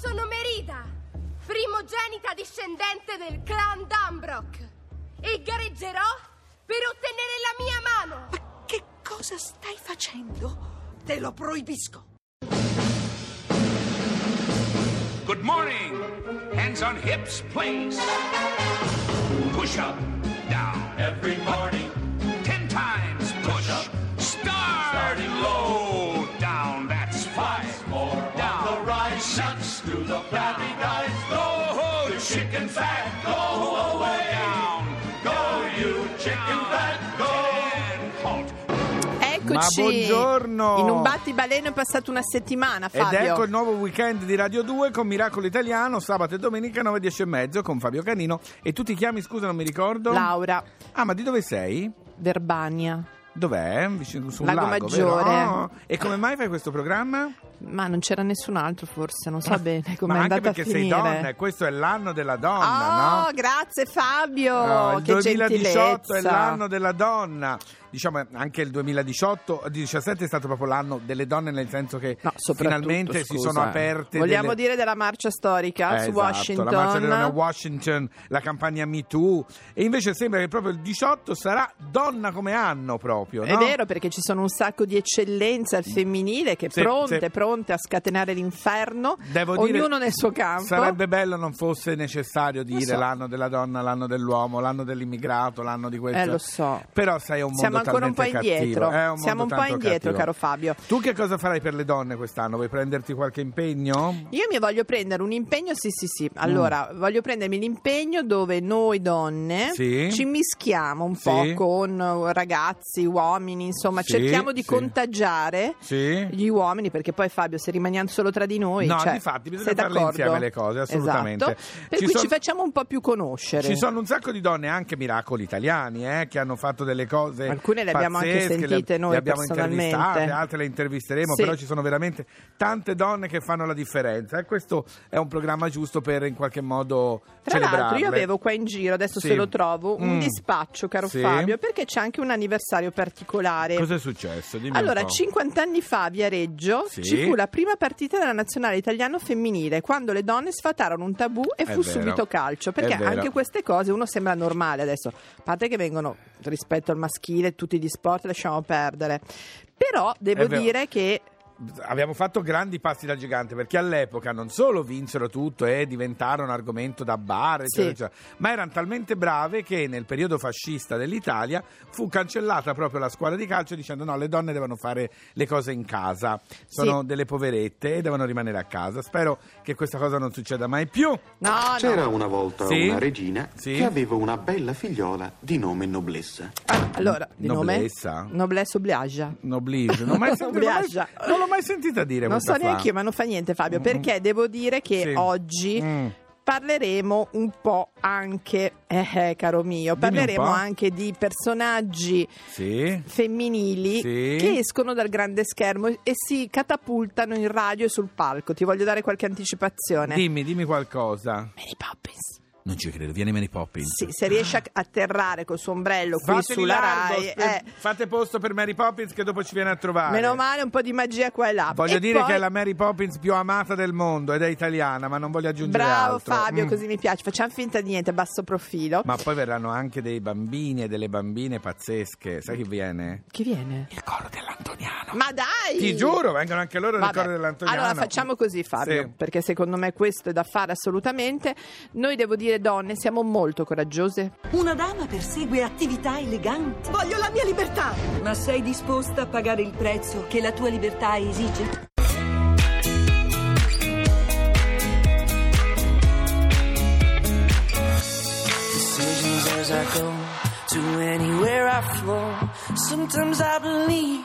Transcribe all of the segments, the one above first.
sono Merida, primogenita discendente del clan Dambrock e gareggerò per ottenere la mia mano. Ma che cosa stai facendo? Te lo proibisco. Good morning. Hands on hips, please. Push up, down. Every morning, Six. Through the flabby guys. Go, You chicken fat, go away. down. Go, you chicken fat, go. Halt. Eccoci. Ma buongiorno. In un battibaleno è passata una settimana, Ed Fabio. ecco il nuovo weekend di Radio 2 con Miracolo Italiano, sabato e domenica 9, 10 e mezzo con Fabio Canino. E tu ti chiami, scusa, non mi ricordo? Laura Ah, ma di dove sei? Verbania. Dov'è? Vicino su un Lago lago, Maggiore. vero? Oh, E come mai fai questo programma? Ma non c'era nessun altro, forse, non so bene come ma è andata a perché sei finire. donna, questo è l'anno della donna, oh, no? grazie Fabio. Oh, il che 2018 è gentilezza. l'anno della donna. Diciamo anche il 2018, il 17 è stato proprio l'anno delle donne, nel senso che No, finalmente si scusa, sono eh. aperte. Vogliamo delle... dire della marcia storica Eh, su esatto, Washington? la marcia delle donne a Washington, la campagna Me Too. E invece sembra che proprio il 18 sarà donna come anno proprio. È no? vero perché ci sono un sacco di eccellenze al femminile che Sì, pronte, sì. pronte a scatenare l'inferno, Devo dire, ognuno nel suo campo. Sarebbe bello non fosse necessario dire so. l'anno della donna, l'anno dell'uomo, l'anno dell'immigrato, l'anno di questo. Eh, lo so. Però sai, è un mondo Siamo ancora un po' indietro. È un Siamo un po' indietro, cattivo. caro Fabio. Tu che cosa farai per le donne quest'anno? Vuoi prenderti qualche impegno? Io mi voglio prendere un impegno, sì, sì, Mm. sì. Allora, voglio prendermi l'impegno dove noi donne Sì. ci mischiamo un Sì. po' con uh, ragazzi, uomini, insomma, Sì, cerchiamo di contagiare gli uomini, perché poi Fabio, se rimaniamo solo tra di noi, No, cioè, difatti, bisogna farle d'accordo? insieme le cose, assolutamente. Esatto. Per Ci cui son- ci facciamo un po' più conoscere. Ci sono un sacco di donne, anche miracoli italiani, eh, che hanno fatto delle cose. Alcune le abbiamo anche sentite le, noi le abbiamo intervistate, altre le intervisteremo, Sì. però ci sono veramente tante donne che fanno la differenza. E questo è un programma giusto per in qualche modo Tra l'altro, io avevo qua in giro, adesso Sì. se lo trovo, un Mm. dispaccio, caro Sì. Fabio, perché c'è anche un anniversario particolare. Cos'è successo? Dimmi Allora, un po'. 50 anni fa a Viareggio Sì. ci fu la prima partita della nazionale italiano femminile, quando le donne sfatarono un tabù e fu vero. subito calcio. Perché anche queste cose uno sembra normale adesso, a parte che vengono rispetto al maschile, tutti gli sport lasciamo perdere. Però devo dire che Abbiamo fatto grandi passi da gigante perché all'epoca non solo vinsero tutto e diventarono argomento da bar, eccetera, Sì. eccetera, ma erano talmente brave che nel periodo fascista dell'Italia fu cancellata proprio la squadra di calcio dicendo no, le donne devono fare le cose in casa, sono Sì. delle poverette e devono rimanere a casa. Spero che questa cosa non succeda mai più. no, C'era no. una volta Sì? una regina Sì? che aveva una bella figliola di nome Noblessa. Allora, di Noblessa? nome Noblesse oblige. Noblige, non, mai sentito- non, mai- non l'ho mai sentita dire Non so neanche io, ma non fa niente Fabio, perché devo dire che Sì. oggi Mm. parleremo un po' anche, eh, eh, caro mio, parleremo anche di personaggi Sì. femminili Sì. che escono dal grande schermo e si catapultano in radio e sul palco. Ti voglio dare qualche anticipazione. Dimmi, dimmi qualcosa. Mary Poppins. Non ci credo, vieni Mary Poppins. Sì, se riesce a atterrare col suo ombrello qui Fateli sulla largo, Rai, spe- eh, fate posto per Mary Poppins che dopo ci viene a trovare. meno male un po' di magia qua e là. Voglio E dire poi- che è la Mary Poppins più amata del mondo ed è italiana, ma non voglio aggiungere Bravo altro. Fabio, Mm. così mi piace. Facciamo finta di niente, basso profilo. Ma poi verranno anche dei bambini e delle bambine pazzesche. Sai chi viene? Chi viene? Il coro dell'Antoniano. Ma dai! Ti giuro, vengono anche loro Vabbè. coro dell'Antoniano. Allora facciamo così Fabio, Sì. perché secondo me questo è da fare assolutamente. Noi devo dire donne, siamo molto coraggiose. Una dama persegue attività eleganti. Voglio la mia libertà. Ma sei disposta a pagare il prezzo che la tua libertà esige? decisions as I go to anywhere I flow. Sometimes I believe,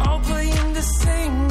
all playing the same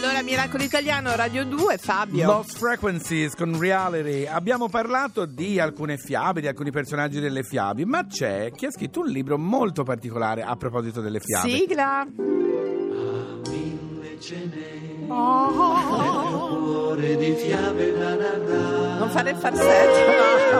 Allora, Miracolo Italiano, Radio 2, Fabio. Lost Frequencies con Reality. Abbiamo parlato di alcune fiabe, di alcuni personaggi delle fiabe, ma c'è chi ha scritto un libro molto particolare a proposito delle fiabe. Sigla. Non fare il farsetto,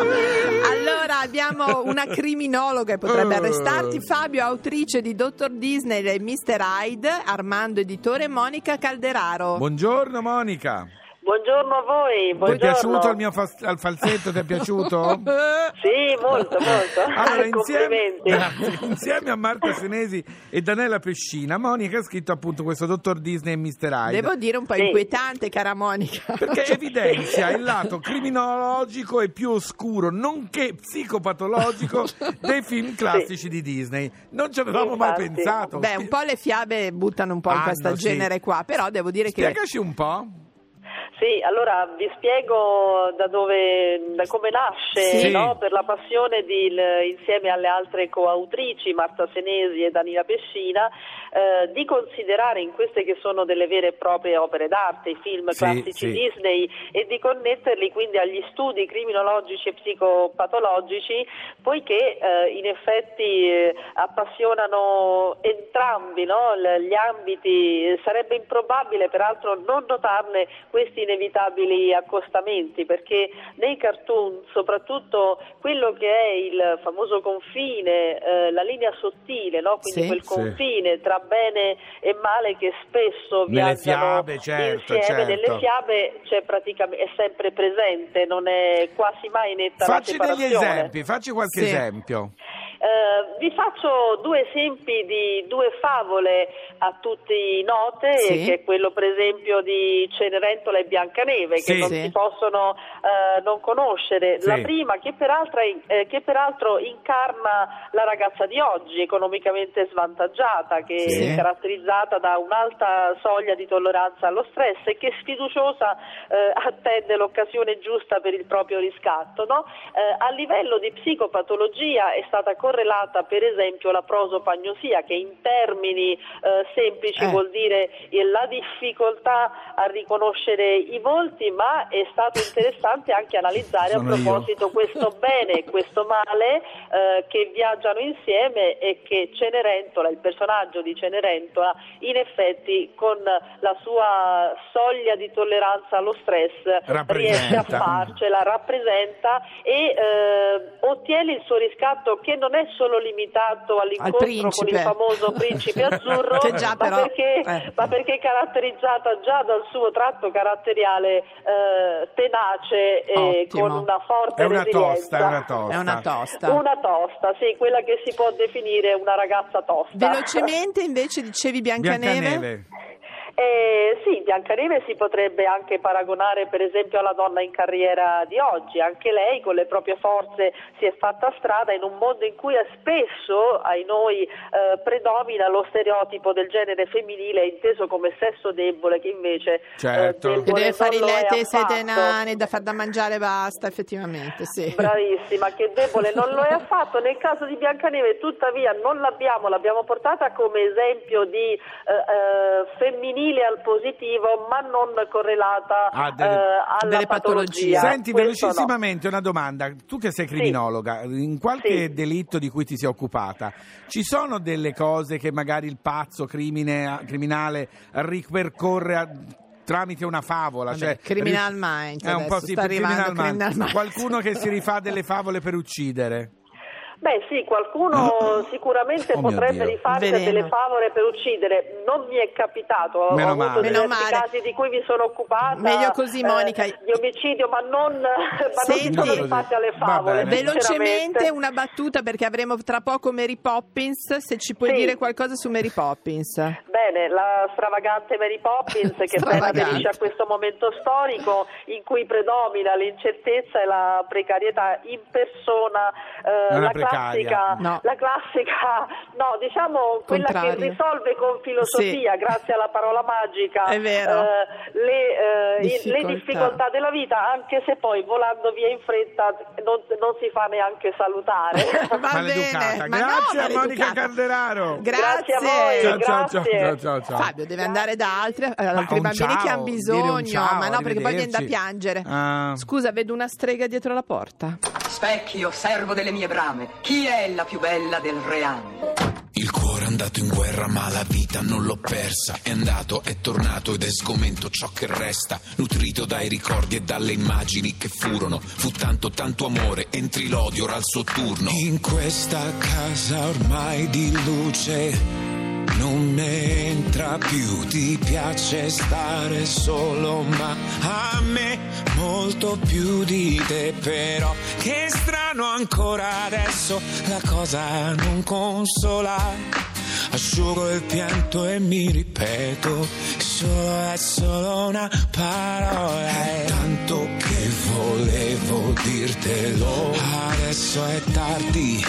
no. Allora abbiamo una criminologa che potrebbe Eh. arrestarti, Fabio, autrice di Dottor Disney e Mr. Hyde, Armando editore, Monica Calderaro. Buongiorno Monica. Buongiorno a voi, Ti è buongiorno. piaciuto il mio fas- al falsetto? Ti è piaciuto? Sì, molto, molto. Allora, insieme, grazie. insieme a Marta Senesi e Danella Pescina, Monica ha scritto appunto questo Dottor Disney e Mr. Hyde. Devo dire un po' Sì. inquietante, cara Monica. Perché evidenzia il lato criminologico e più oscuro, nonché psicopatologico dei film classici di Disney. Non ci avevamo mai pensato. Beh, un po' le fiabe buttano un po' in questo sì. genere qua, però devo dire che... Spiegaci un po'. Sì, allora vi spiego da dove, da come nasce, Sì. no? per la passione di, insieme alle altre coautrici, Marta Senesi e Danila Pescina, eh, di considerare in queste che sono delle vere e proprie opere d'arte, i film Sì, classici sì. Disney, e di connetterli quindi agli studi criminologici e psicopatologici, poiché eh, in effetti eh, appassionano entrambi no? L- gli ambiti. Sarebbe improbabile peraltro non notarne questi inevitabili accostamenti, perché nei cartoon, soprattutto quello che è il famoso confine, eh, la linea sottile, no? quindi Sì. quel Sì. confine tra bene e male che spesso Nelle viaggiano fiabe, certo, insieme, certo. nelle fiabe c'è praticamente, è sempre presente, non è quasi mai netta Facci la degli separazione. esempi, facci qualche Sì. esempio. Eh, vi faccio due esempi di due favole a tutti note, Sì. che è quello per esempio di Cenerentola e Biancaneve, Sì. che non Sì. si possono eh, non conoscere. La prima che peraltro, eh, che peraltro incarna la ragazza di oggi, economicamente svantaggiata, che è caratterizzata da un'alta soglia di tolleranza allo stress e che sfiduciosa eh, attende l'occasione giusta per il proprio riscatto. no? Eh, a livello di psicopatologia è stata correlata per esempio la prosopagnosia che in termini eh, semplici Eh. vuol dire eh, la difficoltà a riconoscere i volti, ma è stato interessante anche analizzare Sono a io. proposito questo bene e questo male eh, che viaggiano insieme e che Cenerentola, il personaggio di Cenerentola, in effetti con la sua soglia di tolleranza allo stress riesce a farcela, rappresenta e eh, ottiene il suo riscatto che non è solo limitato all'incontro con il famoso principe azzurro, Che già ma, però- perché, eh. ma perché è caratterizzata già dal suo tratto caratteriale eh, tenace e Ottimo. con una forte È una resilienza. tosta, è una tosta. È una tosta. Una tosta, sì, quella che si può definire una ragazza tosta. Velocemente invece dicevi Biancaneve? Biancaneve. Eh, sì, Biancaneve si potrebbe anche paragonare per esempio alla donna in carriera di oggi, anche lei con le proprie forze si è fatta strada in un mondo in cui spesso ai noi eh, predomina lo stereotipo del genere femminile inteso come sesso debole che invece Certo. eh, Che deve fare i non lo è lette e sete affatto. nane da far da mangiare e basta, effettivamente, sì. Bravissima, che debole non lo è affatto. Nel caso di Biancaneve, tuttavia, non l'abbiamo, l'abbiamo portata come esempio di eh, eh, femminismo simile al positivo ma non correlata Ah, delle- eh, alla delle patologie. patologia. Senti Questo no. velocissimamente una domanda, tu che sei criminologa, in qualche Sì. delitto di cui ti sei occupata, ci sono delle cose che magari il pazzo crimine- criminale ripercorre a- tramite una favola? Vabbè, cioè, Criminal ri- Minds È un po' sì, Criminal Minds. Criminal Minds. Qualcuno che si rifà delle favole per uccidere. Beh sì, qualcuno sicuramente Oh potrebbe rifarsi delle favole per uccidere. Non mi è capitato, ho Meno avuto male. diversi Meno male. casi di cui mi sono occupata. Meglio così, Monica. Di omicidio, ma non, ma non Senti. mi sono rifatti alle favole. Velocemente una battuta perché avremo tra poco Mary Poppins, se ci puoi Sì. dire qualcosa su Mary Poppins. Bene, la stravagante Mary Poppins che ben Stravagante. aderisce a questo momento storico in cui predomina l'incertezza e la precarietà in persona, eh, Non è la precaria. Classica, No. la classica, no, diciamo quella Contrario. che risolve con filosofia, Sì. grazie alla parola magica, È vero. eh, le, eh, Difficoltà. le difficoltà della vita, anche se poi volando via in fretta non, non si fa neanche salutare. Va bene, ma no, Grazie a Monica. Calderaro. Grazie a voi. Grazie. Ciao, ciao, ciao, grazie. ciao, ciao, ciao. Fabio deve andare da altri, Ma altri bambini ciao, che hanno bisogno, ciao, ma no perché poi viene da piangere. Ah. Scusa, vedo una strega dietro la porta. Specchio, servo delle mie brame, chi è la più bella del reame? Il cuore è andato in guerra ma la vita non l'ho persa. È andato, è tornato ed è sgomento ciò che resta Nutrito dai ricordi e dalle immagini che furono. Fu tanto tanto amore, entri l'odio, ora al suo turno. In questa casa ormai di luce non entra più, ti piace stare solo, ma a me molto più di te, però che strano ancora adesso la cosa non consola. Asciugo il pianto e mi ripeto, solo è solo una parola. È tanto che volevo dirtelo, adesso è tardi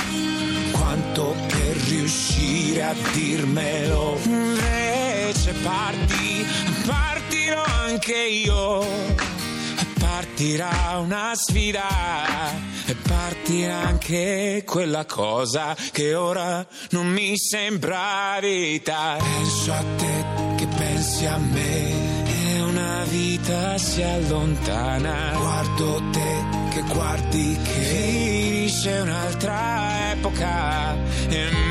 quanto per riuscire a dirmelo. Invece parti, partirò anche io. Partirà una sfida e partirà anche quella cosa che ora non mi sembra vita. Penso a te che pensi a me e una vita si allontana. Guardo te che guardi che finisce un'altra epoca e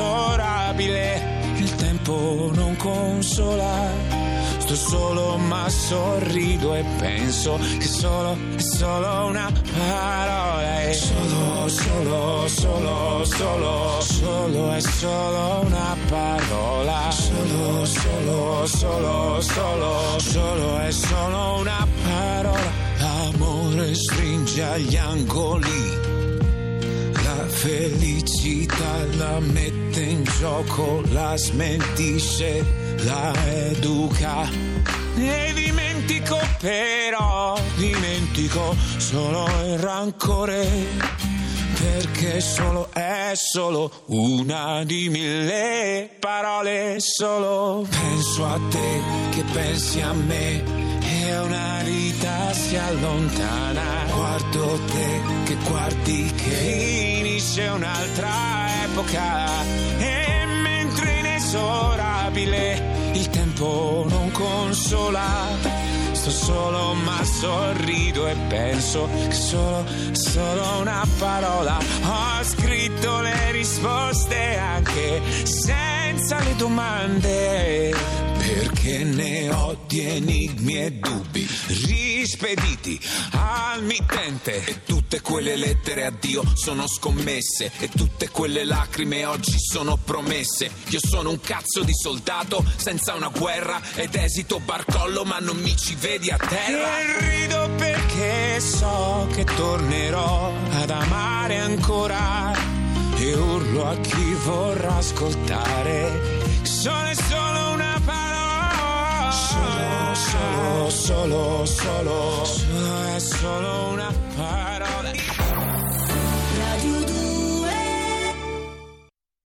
inesorabile. Il tempo non consola. Sto solo ma sorrido e penso che solo è solo una parola è. Solo, solo, solo, solo, solo è solo una parola. Solo, solo, solo, solo, solo è solo una parola. L'amore stringe agli angoli felicità la mette in gioco, la smentisce, la educa. E dimentico però, dimentico solo il rancore. Perché solo è solo una di mille parole solo. Penso a te che pensi a me e una vita si allontana. Guardo te che guardi che finisce un'altra epoca e mentre inesorabile il tempo non consola. Sto solo ma sorrido e penso che solo, solo una parola. Ho scritto le risposte anche senza le domande. Perché ne ho di enigmi e dubbi rispediti al mittente. E tutte quelle lettere a Dio sono scommesse. E tutte quelle lacrime oggi sono promesse. Io sono un cazzo di soldato senza una guerra. Ed esito barcollo, ma non mi ci vedi a terra. E rido perché so che tornerò ad amare ancora. E urlo a chi vorrà ascoltare. Solo e solo. Solo, solo, solo, solo, solo solo una parola.